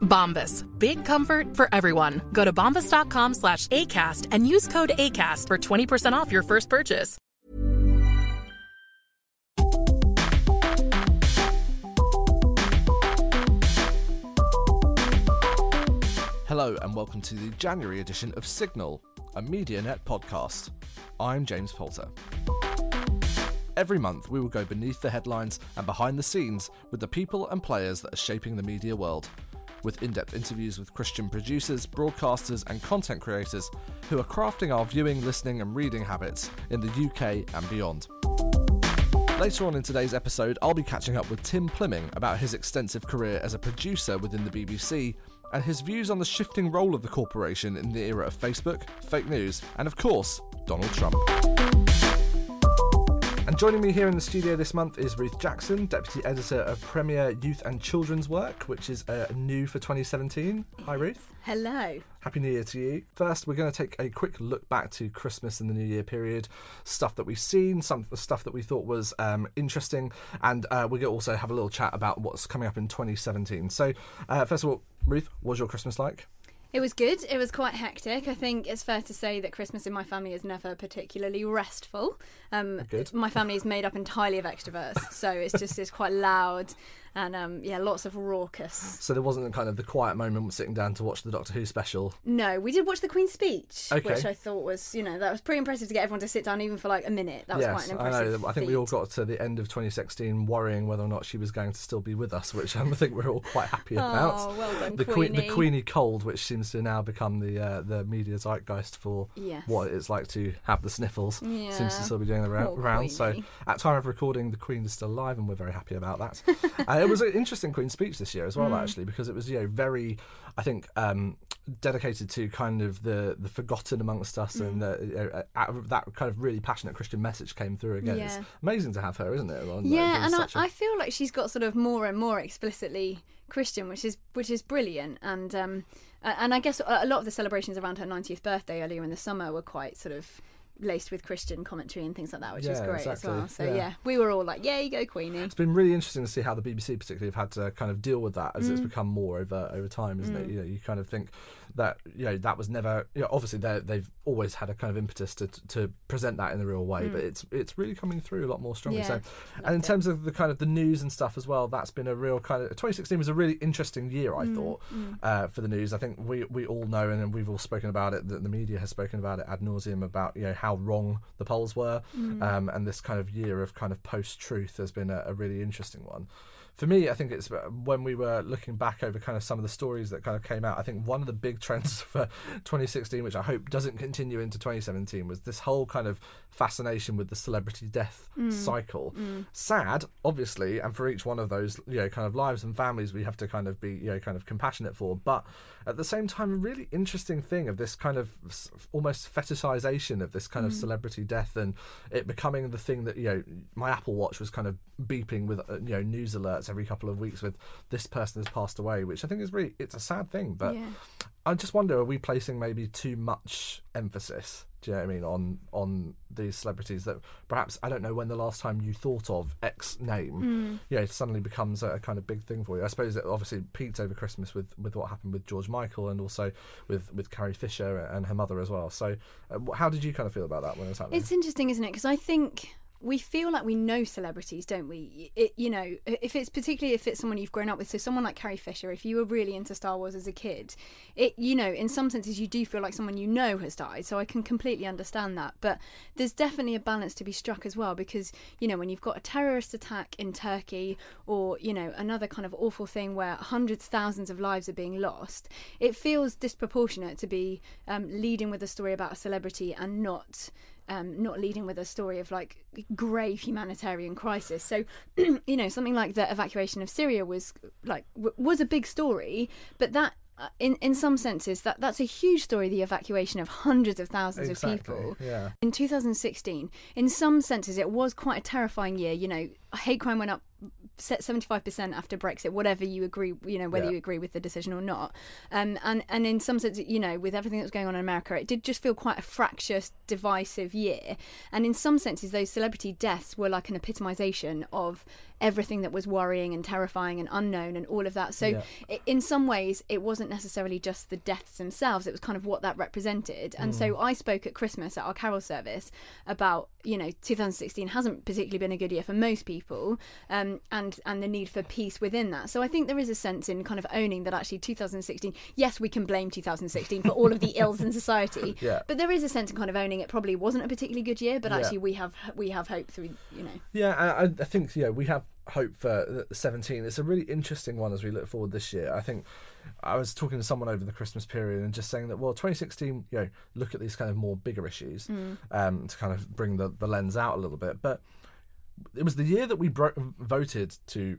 Bombas. Big comfort for everyone. Go to bombas.com slash ACAST and use code ACAST for 20% off your first purchase. Hello, and welcome to the January edition of Signal, a MediaNet podcast. I'm James Poulter. Every month, we will go beneath the headlines and behind the scenes with the people and players that are shaping the media world, with in depth interviews with Christian producers, broadcasters, and content creators who are crafting our viewing, listening, and reading habits in the UK and beyond. Later on in today's episode, I'll be catching up with Tim Plyming about his extensive career as a producer within the BBC and his views on the shifting role of the corporation in the era of Facebook, fake news, and of course, Donald Trump. Joining me here in the studio this month is Ruth Jackson, Deputy Editor of Premier Youth and Children's Work, which is uh, new for 2017. Hi, Ruth. Hello. Happy New Year to you. First, we're going to take a quick look back to Christmas and the New Year period, stuff that we've seen, some stuff that we thought was um, interesting, and uh, we're going to also have a little chat about what's coming up in 2017. So, uh, first of all, Ruth, what was your Christmas like? It was good. It was quite hectic. I think it's fair to say that Christmas in my family is never particularly restful. Um, Good. My family is made up entirely of extroverts, so it's just it's quite loud and um, yeah, lots of raucous. So there wasn't kind of the quiet moment sitting down to watch the Doctor Who special. No, we did watch the Queen's speech, Okay. which I thought was you know that was pretty impressive to get everyone to sit down even for like a minute. That was quite yes, an I impressive. know. I think we all got to the end of 2016 worrying whether or not she was going to still be with us, which I think we're all quite happy about. Oh, well done, the Queen, the Queenie. Queenie cold, which seems to now become the uh, the media zeitgeist for Yes. what it's like to have the sniffles. Seems to still be doing the ra- Poor rounds. So at time of recording, the Queen is still alive, and we're very happy about that. uh, it was an interesting Queen's speech this year as well, Mm. actually, because it was you know very, I think. Um, dedicated to kind of the the forgotten amongst us and the, know, uh, that kind of really passionate christian message came through again it's amazing to have her isn't it On, Yeah, and I, a- I feel like she's got sort of more and more explicitly Christian, which is which is brilliant. And um, uh, and I guess a a lot of the celebrations around her 90th birthday earlier in the summer were quite sort of laced with Christian commentary and things like that, which is great exactly, as well. So yeah. yeah. we were all like, "Yeah, you go, Queenie." it's been really interesting to see how the BBC particularly have had to kind of deal with that as Mm. it's become more over over time, isn't it? You know, you kind of think that you know that was never. You know, obviously they they've always had a kind of impetus to to present that in the real way, but it's it's really coming through a lot more strongly. Mm. Yeah, so, and in it. terms of the kind of the news and stuff as well, that's been a real kind of 2016 was a really interesting year. Mm, I thought uh, for the news. I think we we all know and we've all spoken about it. That the media has spoken about it ad nauseum about you know how wrong the polls were, Mm. um, and this kind of year of kind of post truth has been a, a really interesting one. For me, I think it's uh, when we were looking back over kind of some of the stories that kind of came out. I think one of the big trends for 2016, which I hope doesn't continue into 2017, was this whole kind of fascination with the celebrity death mm. cycle. Mm. Sad, obviously, and for each one of those, you know, kind of lives and families, we have to kind of be, you know, kind of compassionate for. But at the same time, a really interesting thing of this kind of almost fetishization of this kind of mm. celebrity death and it becoming the thing that you know my Apple Watch was kind of beeping with uh, you know news alerts every couple of weeks with this person has passed away, which I think is really it's a sad thing, but. Yeah. I just wonder, are we placing maybe too much emphasis? Do you know what I mean on on these celebrities that perhaps I don't know when the last time you thought of X name, you know, it suddenly becomes a, a kind of big thing for you. I suppose it obviously peaked over Christmas with, with what happened with George Michael and also with with Carrie Fisher and her mother as well. So, uh, how did you kind of feel about that when it was happening? It's interesting, isn't it? Because I think we feel like we know celebrities, don't we? It, you know, if it's particularly if it's someone you've grown up with, so someone like Carrie Fisher, if you were really into Star Wars as a kid, it, you know, in some senses you do feel like someone you know has died. So I can completely understand that. But there's definitely a balance to be struck as well because, you know, when you've got a terrorist attack in Turkey or, you know, another kind of awful thing where hundreds, thousands of lives are being lost, it feels disproportionate to be um, leading with a story about a celebrity and not um, not leading with a story of like grave humanitarian crisis. So, you know, something like the evacuation of Syria was like w- was a big story, but that. Uh, in in some senses, that that's a huge story. The evacuation of hundreds of thousands Exactly, of people. yeah. In 2016, in some senses, it was quite a terrifying year. You know, hate crime went up set 75% after Brexit, whatever you agree, you know, whether Yeah. you agree with the decision or not. Um, and, and in some sense, you know, with everything that was going on in America, it did just feel quite a fractious, divisive year. And in some senses, those celebrity deaths were like an epitomization of everything that was worrying and terrifying and unknown and all of that. So, Yeah. i in some ways, it wasn't necessarily just the deaths themselves, it was kind of what that represented. And so I spoke at Christmas at our carol service about, you know, 2016 hasn't particularly been a good year for most people. Um, and and the need for peace within that. So I think there is a sense in kind of owning that actually 2016. Yes, we can blame 2016 for all of the ills in society, Yeah. but there is a sense in kind of owning it probably wasn't a particularly good year. But Yeah. actually, we have we have hope through you know. Yeah, I, I- think yeah we have hope for 17. It's a really interesting one as we look forward this year. I think I was talking to someone over the Christmas period and just saying that well, 2016, you know, look at these kind of more bigger issues um, to kind of bring the the lens out a little bit, but it was the year that we bro- voted to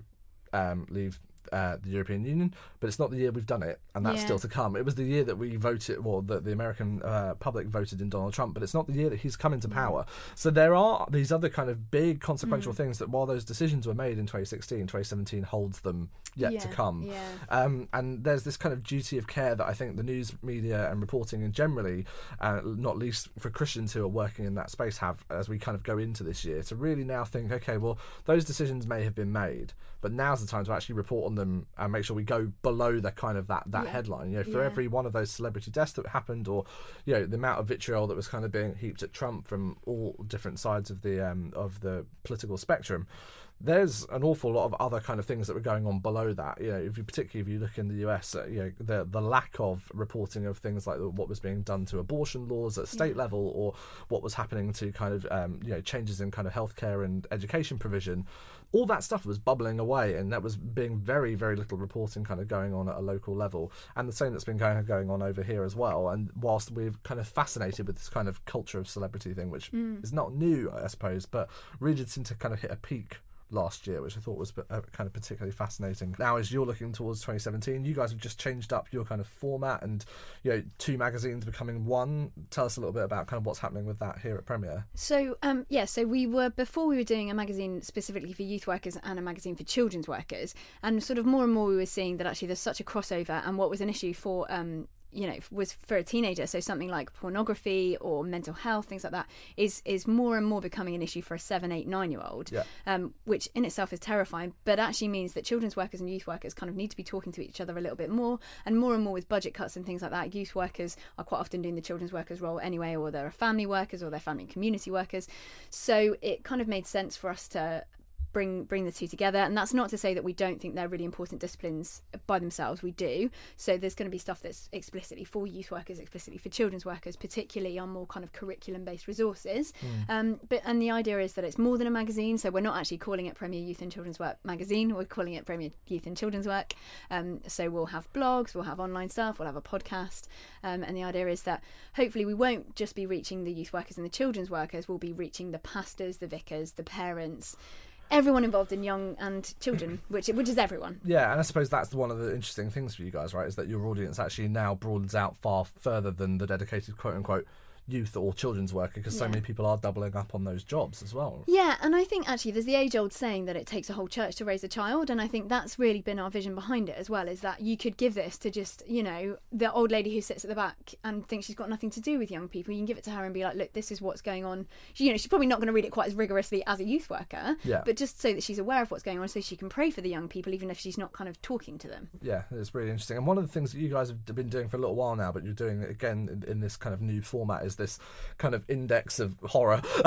um, leave uh, the European Union, but it's not the year we've done it, and that's Yeah. still to come. It was the year that we voted, well, that the American uh, public voted in Donald Trump, but it's not the year that he's come into power. So there are these other kind of big Mm. consequential things that while those decisions were made in 2016, 2017 holds them yet to come. yeah. Um, and there's this kind of duty of care that I think the news media and reporting and generally, uh, not least for Christians who are working in that space, have as we kind of go into this year to really now think, okay, well, those decisions may have been made, but now's the time to actually report on them and make sure we go below the kind of that that Yeah. headline. You know, for Yeah. every one of those celebrity deaths that happened, or you know, the amount of vitriol that was kind of being heaped at Trump from all different sides of the um, of the political spectrum there's an awful lot of other kind of things that were going on below that. You know, if you particularly if you look in the US, uh, you know, the the lack of reporting of things like what was being done to abortion laws at state level, or what was happening to kind of um, you know changes in kind of healthcare and education provision. All that stuff was bubbling away, and that was being very, very little reporting kind of going on at a local level, and the same that's been going going on over here as well. And whilst we're kind of fascinated with this kind of culture of celebrity thing, which mm. is not new, I suppose, but really did seem to kind of hit a peak last year, which I thought was uh, kind of particularly fascinating. Now, as you're looking towards 2017, you guys have just changed up your kind of format and you know two magazines becoming one. Tell us a little bit about kind of what's happening with that here at Premier. So um, yeah, so we were before we were doing a magazine specifically for youth workers and a magazine for children's workers, and sort of more and more we were seeing that actually there's such a crossover, and what was an issue for um, you know was for a teenager so something like pornography or mental health things like that is is more and more becoming an issue for a seven eight nine year old Yeah. um, which in itself is terrifying but actually means that children's workers and youth workers kind of need to be talking to each other a little bit more and more and more with budget cuts and things like that youth workers are quite often doing the children's workers role anyway or they're family workers or they're family and community workers so it kind of made sense for us to bring bring the two together. And that's not to say that we don't think they're really important disciplines by themselves. We do. So there's going to be stuff that's explicitly for youth workers explicitly for children's workers particularly on more kind of curriculum based resources um, but and the idea is that it's more than a magazine. So we're not actually calling it premier youth and children's work magazine. We're calling it premier youth and children's work. Um, so we'll have blogs we'll have online stuff we'll have a podcast. Um, and the idea is that hopefully we won't just be reaching the youth workers and the children's workers. We'll be reaching the pastors the vicars the parents everyone involved in young and children, which which is everyone. Yeah, and I suppose that's one of the interesting things for you guys, right? Is that your audience actually now broadens out far further than the dedicated quote unquote youth or children's worker because so Yeah. many people are doubling up on those jobs as well. Yeah, and I think actually there's the age old saying that it takes a whole church to raise a child, and I think that's really been our vision behind it as well. Is that you could give this to just you know the old lady who sits at the back and thinks she's got nothing to do with young people. You can give it to her and be like, look, this is what's going on. She, you know, she's probably not going to read it quite as rigorously as a youth worker, Yeah. but just so that she's aware of what's going on, so she can pray for the young people, even if she's not kind of talking to them. Yeah, it's really interesting. And one of the things that you guys have been doing for a little while now, but you're doing it again in, in this kind of new format, is is this kind of index of horror,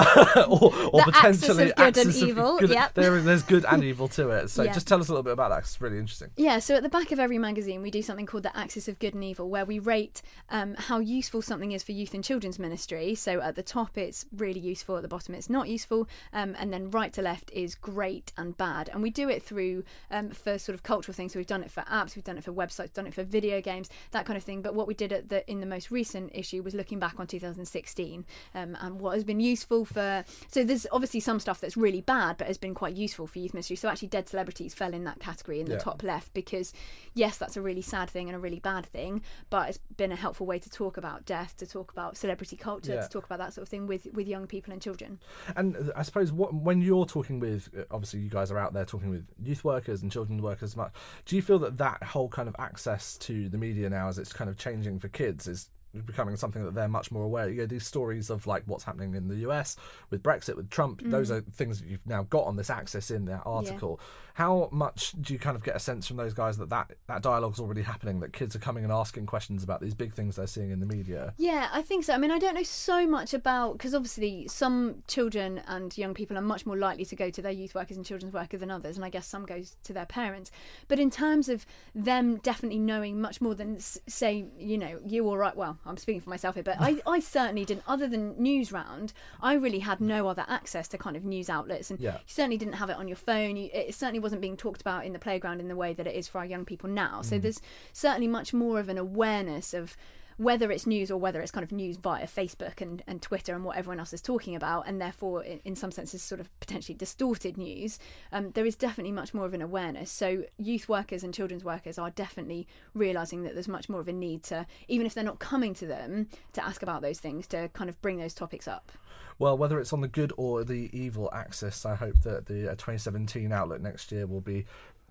or, or The axis potentially of good and axis of evil, good- yep. there, there's good and evil to it. So Yeah. just tell us a little bit about that. It's really interesting. Yeah, so at the back of every magazine, we do something called the Axis of Good and Evil, where we rate um, how useful something is for youth and children's ministry. So at the top, it's really useful, at the bottom, it's not useful, um, and then right to left is great and bad. And we do it through um, for sort of cultural things. So we've done it for apps, we've done it for websites, done it for video games, that kind of thing. But what we did at the in the most recent issue was looking back on 2016 um, and what has been useful for. So there's obviously some stuff that's really bad, but has been quite useful for youth ministry. So actually, dead celebrities fell in that category in the Yeah. top left because yes, that's a really sad thing and a really bad thing, but it's been a helpful way to talk about death, to talk about celebrity culture, Yeah. to talk about that sort of thing with with young people and children. And uh, I suppose what, when you're talking with, uh, obviously you guys are out there talking with youth workers and children's workers much. Do you feel that that whole kind of access to the media now, as it's kind of changing for kids, is becoming something that they're much more aware? You know, these stories of like what's happening in the US with Brexit, with Trump, mm. those are things that you've now got on this access in that article. How much do you kind of get a sense from those guys that that, that dialogue's already happening, that kids are coming and asking questions about these big things they're seeing in the media? Yeah, I think so. I mean, I don't know so much about because obviously some children and young people are much more likely to go to their youth workers and children's workers than others, and I guess some goes to their parents. But in terms of them definitely knowing much more than say, you know, you all right. Well, I'm speaking for myself here, but I, I certainly didn't. Other than Newsround, I really had no other access to kind of news outlets, and Yeah. you certainly didn't have it on your phone. You, it certainly wasn't being talked about in the playground in the way that it is for our young people now. So mm. there's certainly much more of an awareness of whether it's news or whether it's kind of news via Facebook and, and Twitter and what everyone else is talking about, and therefore, in, in some senses, sort of potentially distorted news, um, there is definitely much more of an awareness. So, youth workers and children's workers are definitely realizing that there's much more of a need to, even if they're not coming to them, to ask about those things, to kind of bring those topics up. Well, whether it's on the good or the evil axis, I hope that the uh, 2017 outlet next year will be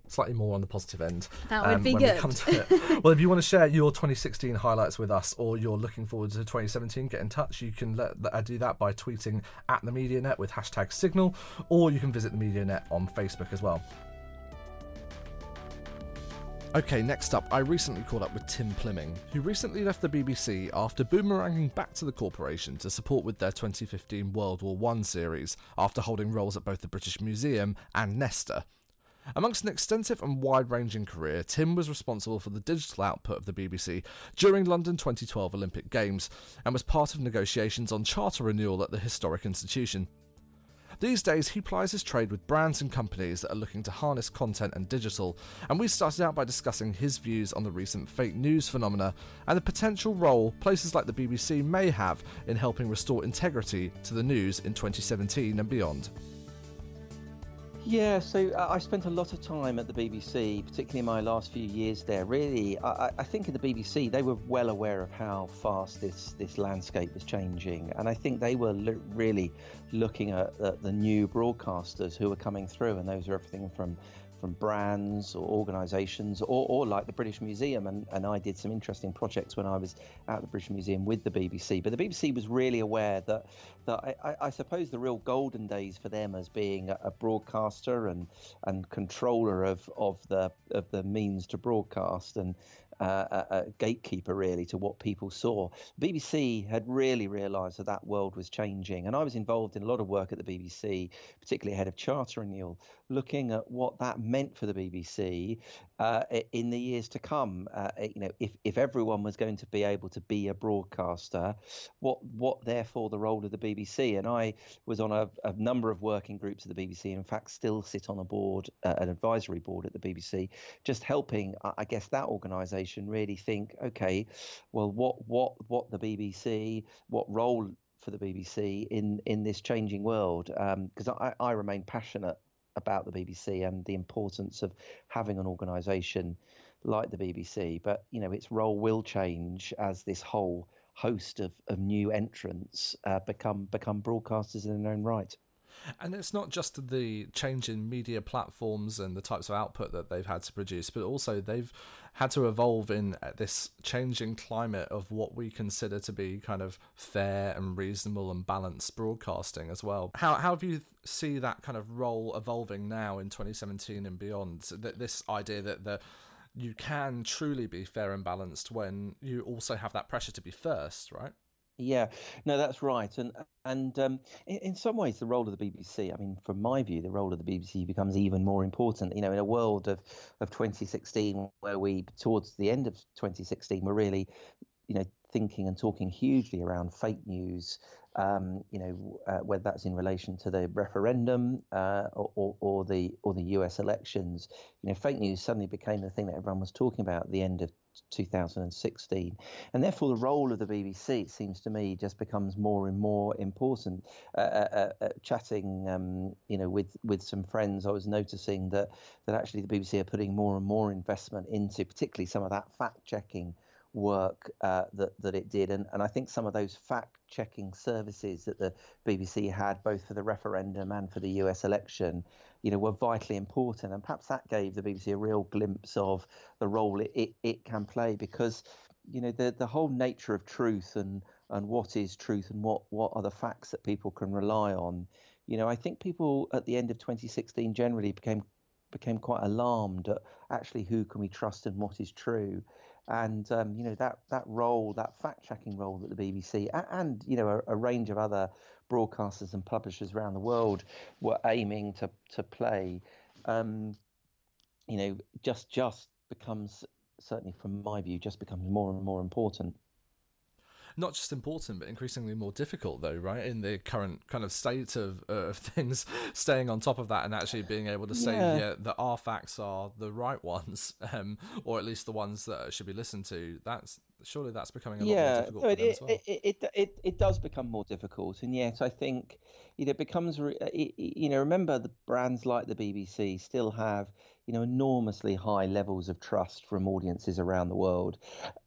slightly more on the positive end. um, That would be when we good. come to it. well, if you want to share your 2016 highlights with us, or you're looking forward to 2017, get in touch. You can let, uh, do that by tweeting at the MediaNet with hashtag Signal, or you can visit the MediaNet on Facebook as well. Okay, next up, I recently caught up with Tim Plyming, who recently left the BBC after boomeranging back to the corporation to support with their 2015 World War I series, after holding roles at both the British Museum and Nesta. Amongst an extensive and wide ranging career, Tim was responsible for the digital output of the BBC during London 2012 Olympic Games and was part of negotiations on charter renewal at the historic institution. These days, he plies his trade with brands and companies that are looking to harness content and digital, and we started out by discussing his views on the recent fake news phenomena and the potential role places like the BBC may have in helping restore integrity to the news in 2017 and beyond. Yeah, so uh, I spent a lot of time at the BBC, particularly in my last few years there. Really, I, I- think in the BBC they were well aware of how fast this this landscape was changing, and I think they were lo- really looking at, at the new broadcasters who were coming through, and those are everything from from brands or organisations or, or like the British Museum. And, and I did some interesting projects when I was at the British Museum with the BBC. But the BBC was really aware that, that I, I, suppose the real golden days for them as being a, a broadcaster and, and controller of, of, the, of the means to broadcast and uh, a, a gatekeeper really to what people saw. BBC had really realised that that world was changing, and I was involved in a lot of work at the BBC, particularly ahead of charter renewal, looking at what that meant for the BBC uh, in the years to come. Uh, you know, if if everyone was going to be able to be a broadcaster, what what therefore the role of the BBC? And I was on a, a number of working groups at the BBC. In fact, still sit on a board, uh, an advisory board at the BBC, just helping, I guess, that organisation really think, okay, well, what what what the BBC, what role for the BBC in in this changing world? Because I, I remain passionate about the BBC and the importance of having an organisation like the BBC. But you know, its role will change as this whole host of, of new entrants uh, become become broadcasters in their own right. And it's not just the change in media platforms and the types of output that they've had to produce, but also they've had to evolve in this changing climate of what we consider to be kind of fair and reasonable and balanced broadcasting as well. How how do you see that kind of role evolving now in 2017 and beyond? This idea that the you can truly be fair and balanced when you also have that pressure to be first, right? Yeah, no, that's right, and and um, in, in, some ways, the role of the BBC, I mean, from my view, the role of the BBC becomes even more important. You know, in a world of of 2016, where we towards the end of 2016, we're really, you know, thinking and talking hugely around fake news. Um, you know, uh, whether that's in relation to the referendum uh, or, or, the or the U.S. elections, you know, fake news suddenly became the thing that everyone was talking about at the end of 2016. And therefore, the role of the BBC, it seems to me, just becomes more and more important. Uh, uh, uh, uh, chatting, um, you know, with with some friends, I was noticing that that actually the BBC are putting more and more investment into, particularly some of that fact checking work uh, that that it did, and and I think some of those fact checking services that the BBC had both for the referendum and for the US election, you know, were vitally important, and perhaps that gave the BBC a real glimpse of the role it it, it can play because. You know the the whole nature of truth and, and what is truth and what, what are the facts that people can rely on. You know, I think people at the end of 2016 generally became became quite alarmed at actually who can we trust and what is true and um, you know that that role, that fact checking role that the BBC and, and you know a, a, range of other broadcasters and publishers around the world were aiming to to play, um, you know, just just becomes certainly from my view just becomes more and more important not just important but increasingly more difficult though right in the current kind of state of, uh, of things staying on top of that and actually being able to say yeah. yeah that our facts are the right ones um, or at least the ones that should be listened to that's surely that's becoming a yeah, lot more difficult it, well. it, it, it, it does become more difficult and yet i think you know, it becomes you know remember the brands like the bbc still have you know enormously high levels of trust from audiences around the world.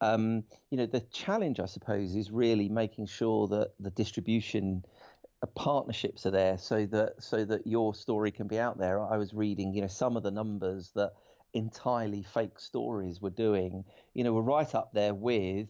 Um, you know the challenge, I suppose, is really making sure that the distribution uh, partnerships are there so that so that your story can be out there. I was reading, you know, some of the numbers that entirely fake stories were doing, you know, were right up there with,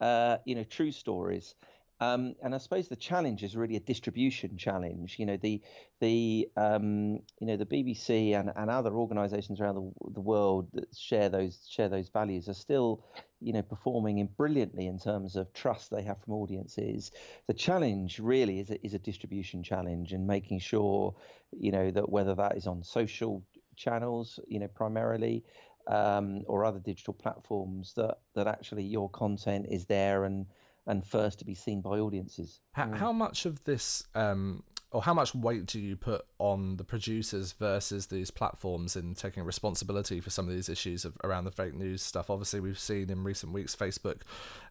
uh, you know, true stories. Um, and I suppose the challenge is really a distribution challenge. You know, the the um, you know the BBC and, and other organisations around the, the world that share those share those values are still you know performing in brilliantly in terms of trust they have from audiences. The challenge really is a, is a distribution challenge and making sure you know that whether that is on social channels, you know, primarily. Um, or other digital platforms that, that actually your content is there and and first to be seen by audiences. How, mm. how much of this, um, or how much weight do you put on the producers versus these platforms in taking responsibility for some of these issues of, around the fake news stuff? Obviously, we've seen in recent weeks Facebook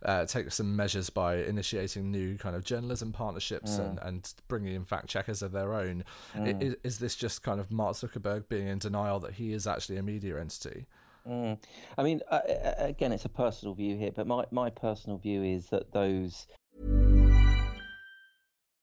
uh, take some measures by initiating new kind of journalism partnerships mm. and, and bringing in fact checkers of their own. Mm. Is, is this just kind of Mark Zuckerberg being in denial that he is actually a media entity? Mm. I mean, uh, again, it's a personal view here, but my, my personal view is that those.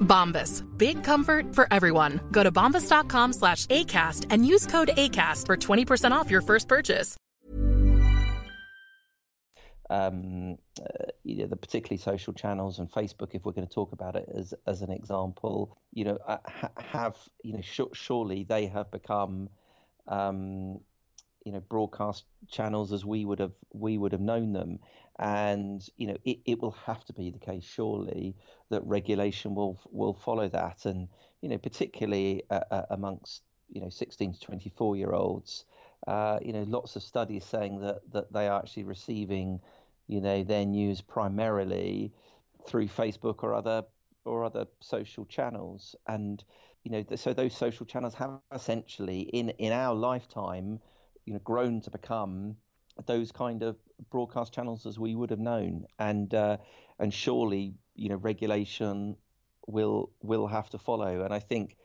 Bombas. Big comfort for everyone. Go to bombas.com slash ACAST and use code ACAST for 20% off your first purchase. um, uh, you know, the particularly social channels and Facebook, if we're going to talk about it as as an example, you know, uh, have you know, sh- surely they have become, um, you know, broadcast channels as we would have we would have known them, and you know, it, it will have to be the case, surely, that regulation will will follow that, and you know, particularly uh, uh, amongst you know 16 to 24 year olds. Uh, you know, lots of studies saying that that they are actually receiving, you know, their news primarily through Facebook or other or other social channels, and you know, so those social channels have essentially in in our lifetime, you know, grown to become those kind of broadcast channels as we would have known, and uh, and surely, you know, regulation will will have to follow, and I think,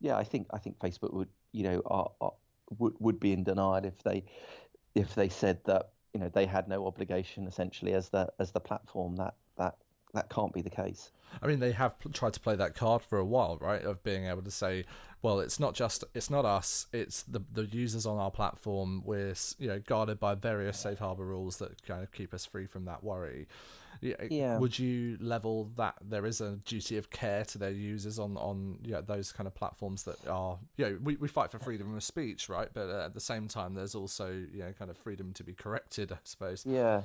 yeah, I think I think Facebook would, you know, are, are would would be in denial if they if they said that you know they had no obligation essentially as the as the platform that that that can't be the case. I mean, they have pl- tried to play that card for a while, right? Of being able to say, well, it's not just it's not us, it's the the users on our platform. We're you know guarded by various safe harbor rules that kind of keep us free from that worry. Yeah. Yeah. Would you level that there is a duty of care to their users on on you know, those kind of platforms that are you know we, we fight for freedom of speech, right? But at the same time, there's also you know kind of freedom to be corrected, I suppose. Yeah,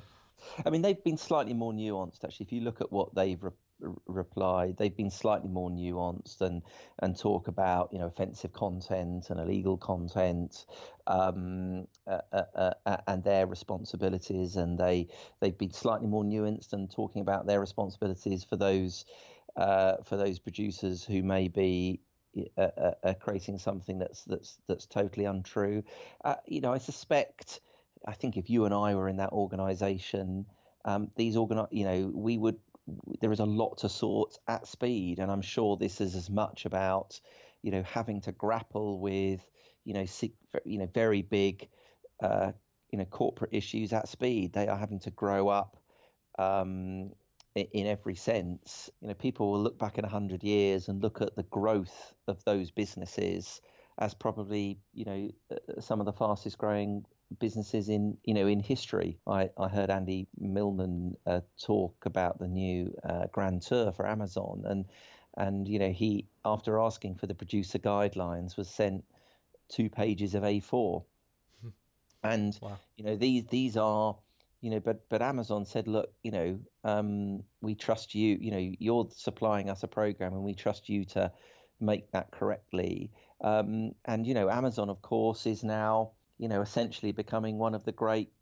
I mean they've been slightly more nuanced actually. If you look at what they've re- re- replied, they've been slightly more nuanced and and talk about you know offensive content and illegal content, um, uh, uh, uh, uh, and their responsibilities, and they they've been slightly more nuanced and talking about their responsibilities for those uh, for those producers who may be uh, creating something that's that's that's totally untrue. You know, I suspect. I think if you and I were in that organisation, um, these organ, you know, we would. There is a lot to sort at speed, and I'm sure this is as much about, you know, having to grapple with, you know, you know, very big, uh, you know, corporate issues at speed. They are having to grow up. Um, in every sense, you know, people will look back in hundred years and look at the growth of those businesses as probably, you know, uh, some of the fastest growing businesses in you know in history. I, I heard Andy Wilman uh, talk about the new uh, Grand Tour for Amazon, and and you know he after asking for the producer guidelines was sent two pages of A4, and Wow. you know these these are you know but but Amazon said look you know um, we trust you you know you're supplying us a program and we trust you to make that correctly um, and you know Amazon of course is now you know, essentially becoming one of the great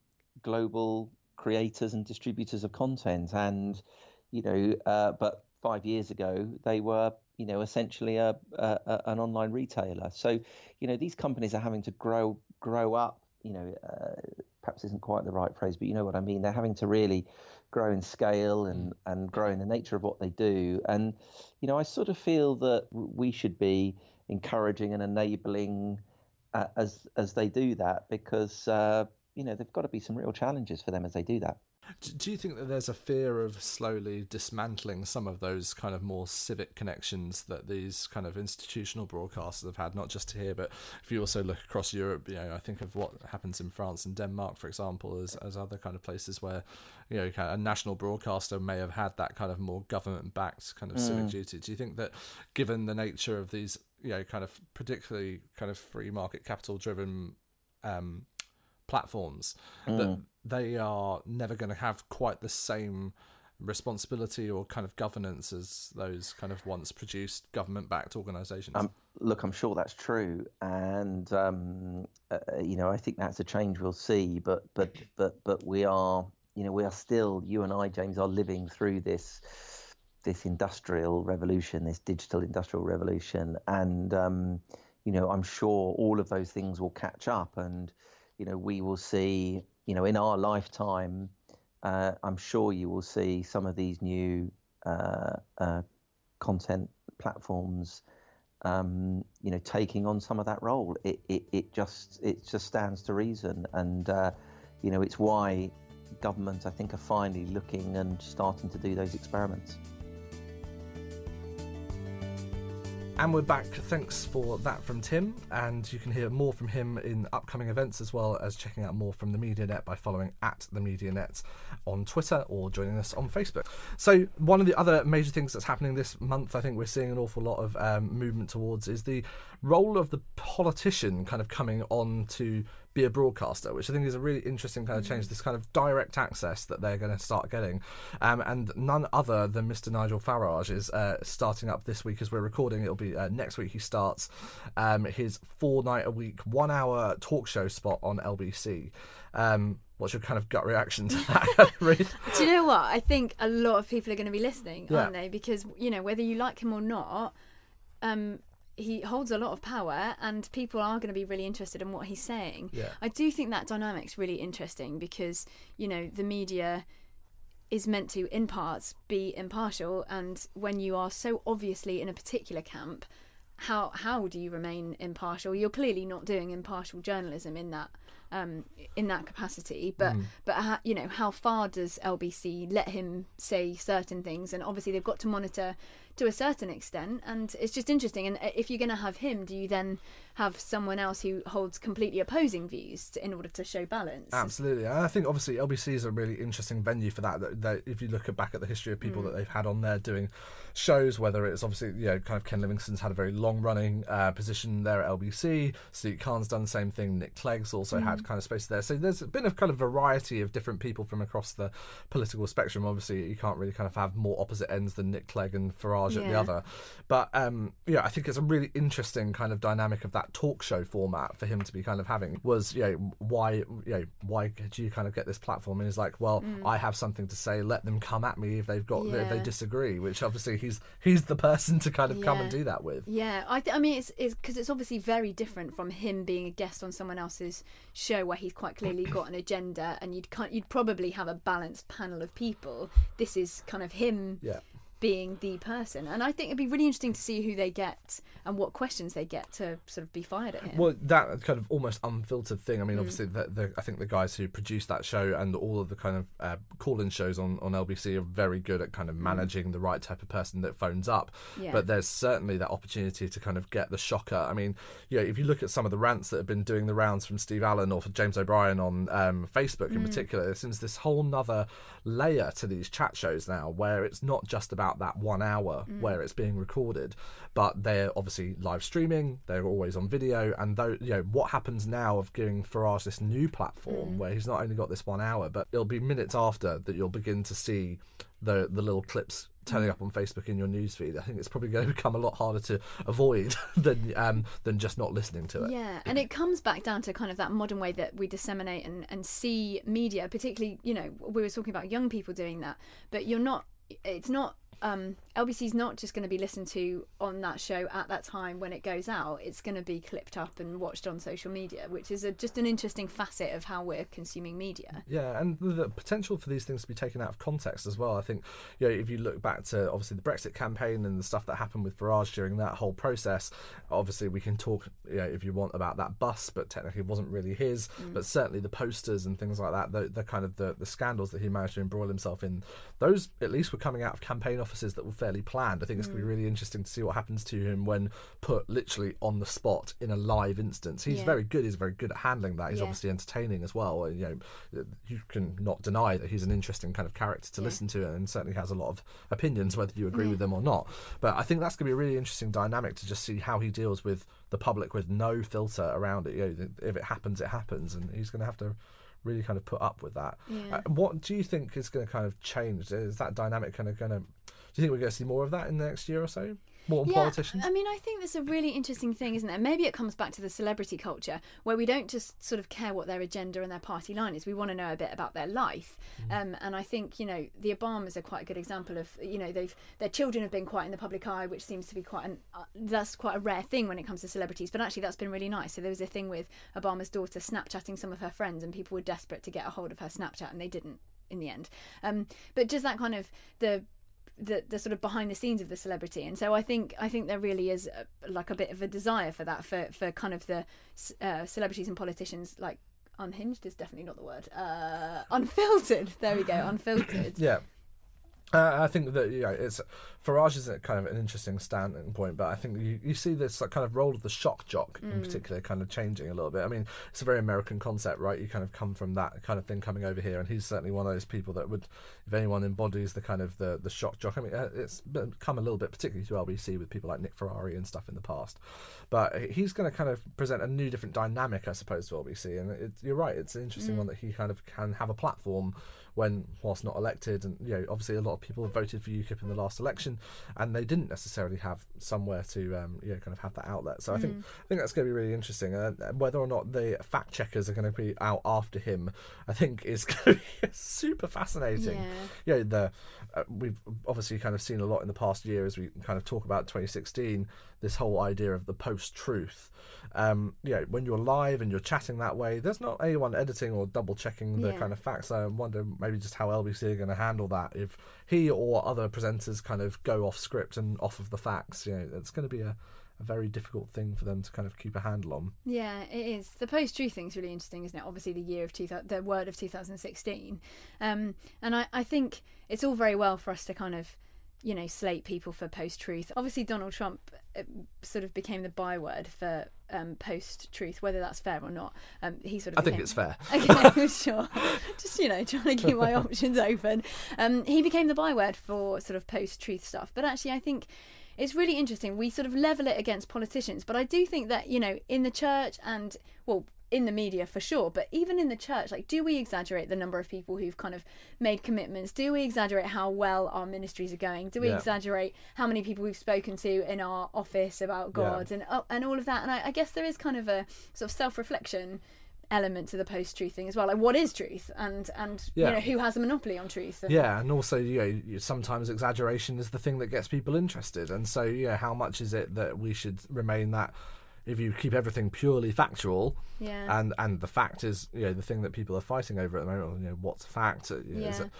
global creators and distributors of content. And, you know, uh, but five years ago, they were, you know, essentially a, a, a, an online retailer. So, you know, these companies are having to grow grow up. You know, uh, perhaps isn't quite the right phrase, but you know what I mean. They're having to really grow in scale and and grow in the nature of what they do. And, you know, I sort of feel that we should be encouraging and enabling as as they do that because uh, you know there've got to be some real challenges for them as they do that. Do, you think that there's a fear of slowly dismantling some of those kind of more civic connections that these kind of institutional broadcasters have had, not just here, but if you also look across Europe, you know, I think of what happens in France and Denmark, for example, as, as other kind of places where, you know, a national broadcaster may have had that kind of more government backed kind of civic duty. Do you think that given the nature of these, you know, kind of particularly kind of free market capital driven um, platforms that they are never going to have quite the same responsibility or kind of governance as those kind of once produced government backed organizations Um, look, I'm sure that's true, and um, uh, you know I think that's a change we'll see. But but but but we are you know we are still you and I, James, are living through this this industrial revolution, this digital industrial revolution, and um, you know I'm sure all of those things will catch up, and you know we will see you know in our lifetime. Uh, I'm sure you will see some of these new uh, uh, content platforms um, you know, taking on some of that role. It, it, it just it just stands to reason, and uh, you know, it's why governments, I think, are finally looking and starting to do those experiments. And we're back. Thanks for that from Tim. And you can hear more from him in upcoming events as well as checking out more from the MediaNet by following at the MediaNet on Twitter or joining us on Facebook. So, one of the other major things that's happening this month, I think we're seeing an awful lot of um, movement towards, is the role of the politician kind of coming on to be a broadcaster, which I think is a really interesting kind of change. Mm. This kind of direct access that they're going to start getting, um, and none other than Mr. Nigel Farage is uh, starting up this week as we're recording. It'll be uh, next week. He starts um, his four night a week, one hour talk show spot on LBC. Um, what's your kind of gut reaction to that? Do you know what? I think a lot of people are going to be listening, aren't they? Because you know whether you like him or not. Um, he holds a lot of power and people are going to be really interested in what he's saying. Yeah. I do think that dynamic's really interesting because, you know, the media is meant to in parts be impartial and when you are so obviously in a particular camp, how how do you remain impartial? You're clearly not doing impartial journalism in that um, in that capacity. But mm. but ha- you know, how far does LBC let him say certain things? And obviously, they've got to monitor to a certain extent. And it's just interesting. And uh, if you're going to have him, do you then have someone else who holds completely opposing views to, in order to show balance? Absolutely. And I think obviously LBC is a really interesting venue for that. That, that if you look back at the history of people mm. that they've had on there doing shows, whether it's obviously you know kind of Ken Livingstone's had a very long running uh, position there at LBC. Sadiq Khan's done the same thing. Nick Clegg's also mm. had kind of space there. So there's been a kind of variety of different people from across the political spectrum. Obviously, you can't really kind of have more opposite ends than Nick Clegg and Farage yeah. at the other. But um, yeah, I think it's a really interesting kind of dynamic of that talk show format for him to be kind of having. Was you know why you know why do you kind of get this platform? And he's like, well, mm. I have something to say. Let them come at me if they've got yeah. if they disagree. Which obviously he's he's the person to kind of yeah. come and do that with. Yeah, I th- I mean it's it's because it's obviously very different from him being a guest on someone else's show where he's quite clearly got an agenda, and you'd you'd probably have a balanced panel of people. This is kind of him. Yeah being the person. And I think it'd be really interesting to see who they get and what questions they get to sort of be fired at him. Well, that kind of almost unfiltered thing. I mean, mm. obviously, the, the, I think the guys who produced that show and all of the kind of uh, call-in shows on, on LBC are very good at kind of mm. managing mm. the right type of person that phones up. Yeah. But there's certainly that opportunity to kind of get the shocker. I mean, yeah, if you look at some of the rants that have been doing the rounds from Steve Allen or for James O'Brien on um, Facebook in mm. particular, it seems this whole nother layer to these chat shows now where it's not just about about that one hour mm. where it's being recorded, but they're obviously live streaming. They're always on video, and though you know what happens now of giving Farage this new platform mm. where he's not only got this one hour, but it'll be minutes after that you'll begin to see the the little clips turning up on Facebook in your newsfeed, I think it's probably going to become a lot harder to avoid than um, than just not listening to it. Yeah, and it comes back down to kind of that modern way that we disseminate and, and see media, particularly, you know, we were talking about young people doing that, but you're not, it's not um, LBC's not just going to be listened to on that show at that time when it goes out. It's going to be clipped up and watched on social media, which is a, just an interesting facet of how we're consuming media. Yeah, and the potential for these things to be taken out of context as well. I think, you know, if you look back to obviously the Brexit campaign and the stuff that happened with Farage during that whole process, obviously we can talk, you know, if you want about that bus, but technically it wasn't really his. Mm. But certainly the posters and things like that, the, the kind of the, the scandals that he managed to embroil himself in, those at least were coming out of campaign offices that were fairly planned. I think it's going to be really interesting to see what happens to him when put literally on the spot in a live instance. He's yeah. very good. He's very good at handling that. He's yeah. obviously entertaining as well. And, you know, you can not deny that he's an interesting kind of character to yeah. listen to, and certainly has a lot of opinions, whether you agree with them or not. But I think that's going to be a really interesting dynamic to just see how he deals with the public with no filter around it. You know, if it happens, it happens, and he's going to have to really kind of put up with that. Yeah. Uh, what do you think is going to kind of change? Is that dynamic kind of going to? Do you think we're going to see more of that in the next year or so? more yeah, politicians? I mean, I think that's a really interesting thing, isn't it? Maybe it comes back to the celebrity culture where we don't just sort of care what their agenda and their party line is. We want to know a bit about their life. Mm. Um, and I think, you know, the Obamas are quite a good example of, you know, they've their children have been quite in the public eye, which seems to be quite an uh, that's quite a rare thing when it comes to celebrities. But actually, that's been really nice. So there was a thing with Obama's daughter Snapchatting some of her friends, and people were desperate to get a hold of her Snapchat, and they didn't in the end. Um, but just that kind of the the, the sort of behind the scenes of the celebrity. And so i think i think there really is a, like a bit of a desire for that for for kind of the uh, celebrities and politicians like unhinged is definitely not the word uh, unfiltered. There we go unfiltered. Yeah uh, I think that yeah, it's Farage is a kind of an interesting standing point, but I think you, you see this like, kind of role of the shock jock in particular kind of changing a little bit. I mean, it's a very American concept, right? You kind of come from that kind of thing coming over here, and he's certainly one of those people that would, if anyone embodies the kind of the, the shock jock. I mean, uh, it's come a little bit, particularly to LBC with people like Nick Ferrari and stuff in the past, but he's going to kind of present a new, different dynamic, I suppose, to LBC. And it, you're right, it's an interesting one that he kind of can have a platform when whilst not elected and you know obviously a lot of people voted for UKIP in the last election and they didn't necessarily have somewhere to um, you know kind of have that outlet. So I think I think that's going to be really interesting uh, whether or not the fact checkers are going to be out after him I think is going to be super fascinating. Yeah. you know the uh, we've obviously kind of seen a lot in the past year as we kind of talk about 2016 this whole idea of the post-truth um you know when you're live and you're chatting that way there's not anyone editing or double checking the Yeah. kind of facts i wonder maybe just how lbc are going to handle that if he or other presenters kind of go off script and off of the facts you know it's going to be a, a very difficult thing for them to kind of keep a handle on Yeah, it is. The post truth thing's really interesting, isn't it? Obviously, the year of 2000, the word of 2016. Um, and I, I think it's all very well for us to kind of, you know, slate people for post truth. Obviously, Donald Trump uh, sort of became the byword for um, post truth, whether that's fair or not. Um, he sort of i think it's fair Okay, sure. Just you know, trying to keep my options open. Um, he became the byword for sort of post-truth stuff, but actually, I think it's really interesting. We sort of level it against politicians, but I do think that you know, in the church and well. In the media for sure, but even in the church, like, do we exaggerate the number of people who've kind of made commitments? Do we exaggerate how well our ministries are going? Do we Yeah. exaggerate how many people we've spoken to in our office about God and oh, and all of that? And I, I guess there is kind of a sort of self-reflection element to the post-truth thing as well. Like, what is truth, and and Yeah. you know who has a monopoly on truth? And, Yeah, and also you know sometimes exaggeration is the thing that gets people interested, and so yeah, how much is it that we should remain that? If you keep everything purely factual, Yeah. and and the fact is you know the thing that people are fighting over at the moment. You know what's a fact? Uh, you know, Is Yeah. it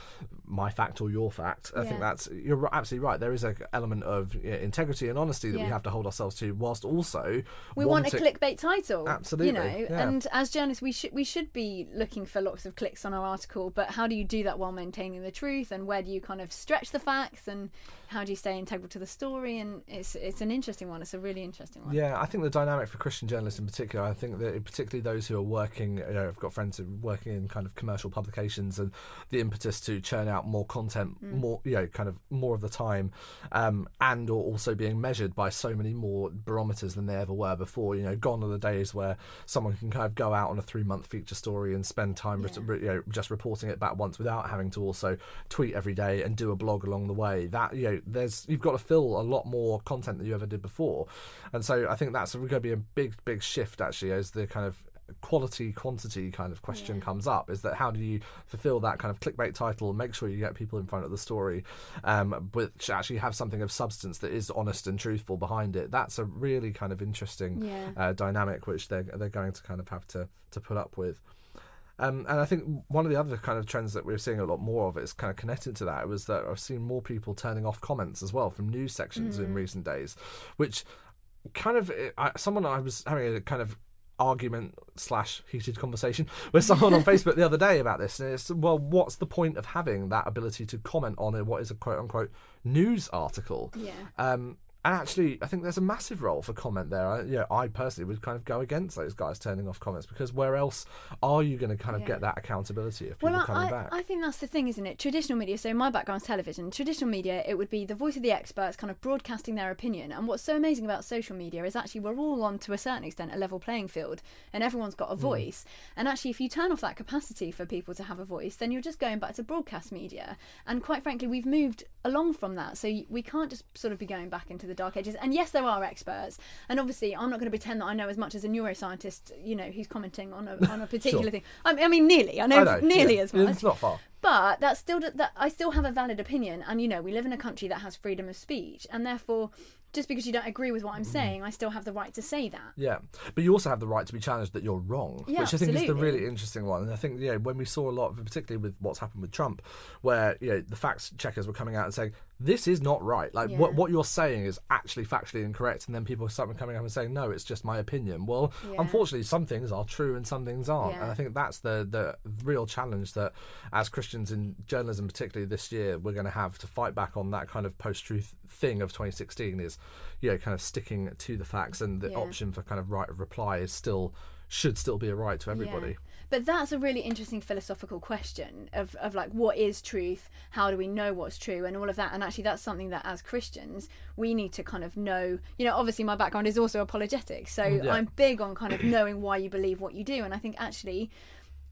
my fact or your fact? I think that's you're absolutely right. There is a element of you know, integrity and honesty that we have to hold ourselves to, whilst also we want a clickbait title, Absolutely, You know, yeah. and as journalists, we should we should be looking for lots of clicks on our article. But how do you do that while maintaining the truth? And where do you kind of stretch the facts? And how do you stay integral to the story? And it's it's an interesting one. It's a really interesting one. Yeah, I think the dynamic for Christian journalists in particular, I think that particularly those who are working, you know, I've got friends who are working in kind of commercial publications and the impetus to churn out more content, more, you know, kind of more of the time, um, and or also being measured by so many more barometers than they ever were before. You know, gone are the days where someone can kind of go out on a three month feature story and spend time, ret- you know, just reporting it back once without having to also tweet every day and do a blog along the way. That you know, there's you've got to fill a lot more content than you ever did before, and so I think that's going to be a big, big shift actually as the kind of quality quantity kind of question comes up is that how do you fulfill that kind of clickbait title make sure you get people in front of the story um, which actually have something of substance that is honest and truthful behind it. That's a really kind of interesting Yeah. uh, dynamic which they're they're going to kind of have to to put up with um, and I think one of the other kind of trends that we're seeing a lot more of is kind of connected to that was that I've seen more people turning off comments as well from news sections in recent days, which kind of I, someone I was having a kind of argument slash heated conversation with someone on Facebook the other day about this. And it's well, what's the point of having that ability to comment on a, what is a quote unquote news article? Yeah. Um, and actually, I think there's a massive role for comment there. I, yeah, I personally would kind of go against those guys turning off comments because where else are you going to kind of Yeah. get that accountability of people Well, coming I, back? I think that's the thing, isn't it? Traditional media, so my background's television. Traditional media, it would be the voice of the experts kind of broadcasting their opinion. And what's so amazing about social media is actually we're all on, to a certain extent, a level playing field and everyone's got a Hmm. voice. And actually, if you turn off that capacity for people to have a voice, then you're just going back to broadcast media. And quite frankly, we've moved along from that. So we can't just sort of be going back into the dark ages. And yes, there are experts. And obviously, I'm not going to pretend that I know as much as a neuroscientist, you know, who's commenting on a, on a particular Sure. thing. I mean, I mean, nearly. I know, I know, nearly yeah. as much. It's not far. But that's still that I still have a valid opinion, and you know we live in a country that has freedom of speech, and therefore, just because you don't agree with what I'm mm. saying, I still have the right to say that. Yeah, but you also have the right to be challenged that you're wrong, Yeah, which I think is the really interesting one. And I think, you know, when we saw a lot, of, particularly with what's happened with Trump, where you know the facts checkers were coming out and saying this is not right. Like Yeah. what what you're saying is actually factually incorrect, and then people start coming up and saying, no, it's just my opinion. Well, Yeah. unfortunately, some things are true and some things aren't, and I think that's the the real challenge that as Christians in journalism, particularly this year, we're going to have to fight back on that kind of post truth thing of 2016 is, you know, kind of sticking to the facts, and the Yeah. option for kind of right of reply is still should still be a right to everybody. But that's a really interesting philosophical question of, of like what is truth? How do we know what's true and all of that? And actually that's something that as Christians we need to kind of know. You know, obviously my background is also apologetics, so Yeah. I'm big on kind of knowing why you believe what you do. And I think actually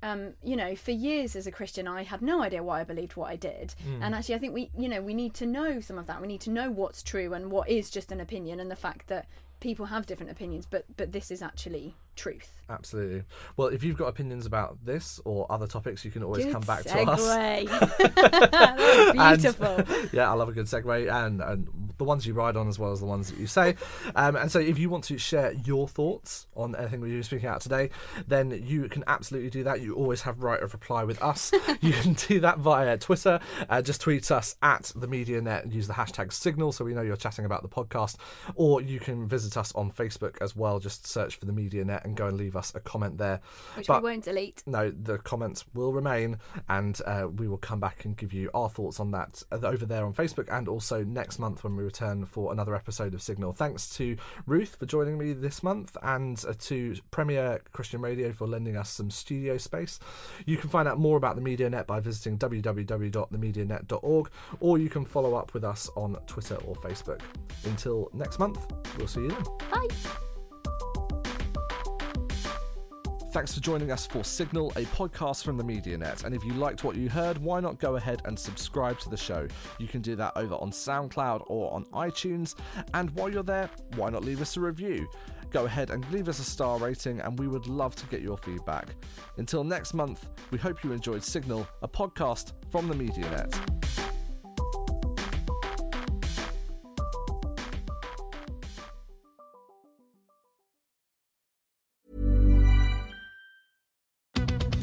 um, you know, for years as a Christian, I had no idea why I believed what I did. And actually, I think we, you know, we need to know some of that. We need to know what's true and what is just an opinion, and the fact that people have different opinions, but but this is actually truth. Absolutely. Well, if you've got opinions about this or other topics, you can always Good come back to us. segue. was And- beautiful. yeah, I love a good segue, and, and the ones you ride on as well as the ones that you say. Um, and so, if you want to share your thoughts on anything we were speaking out today, then you can absolutely do that. You always have right of reply with us. you can do that via Twitter. Uh, just tweet us at the Media Net and use the hashtag Signal so we know you're chatting about the podcast. Or you can visit us on Facebook as well. Just search for the Media Net and go and leave us a comment there. Which But- we won't delete. no, the comments will remain, and uh, we will come back and give you our thoughts on that uh, over there on Facebook, and also next month when we return for another episode of Signal. Thanks to Ruth for joining me this month, and uh, to Premier Christian Radio for lending us some studio space. You can find out more about the MediaNet by visiting www.themedianet.org, or you can follow up with us on Twitter or Facebook. Until next month, we'll see you then. Bye. Thanks for joining us for Signal, a podcast from the MediaNet. And if you liked what you heard, why not go ahead and subscribe to the show? You can do that over on SoundCloud or on iTunes. And while you're there, why not leave us a review? Go ahead and leave us a star rating, and we would love to get your feedback. Until next month, we hope you enjoyed Signal, a podcast from the MediaNet.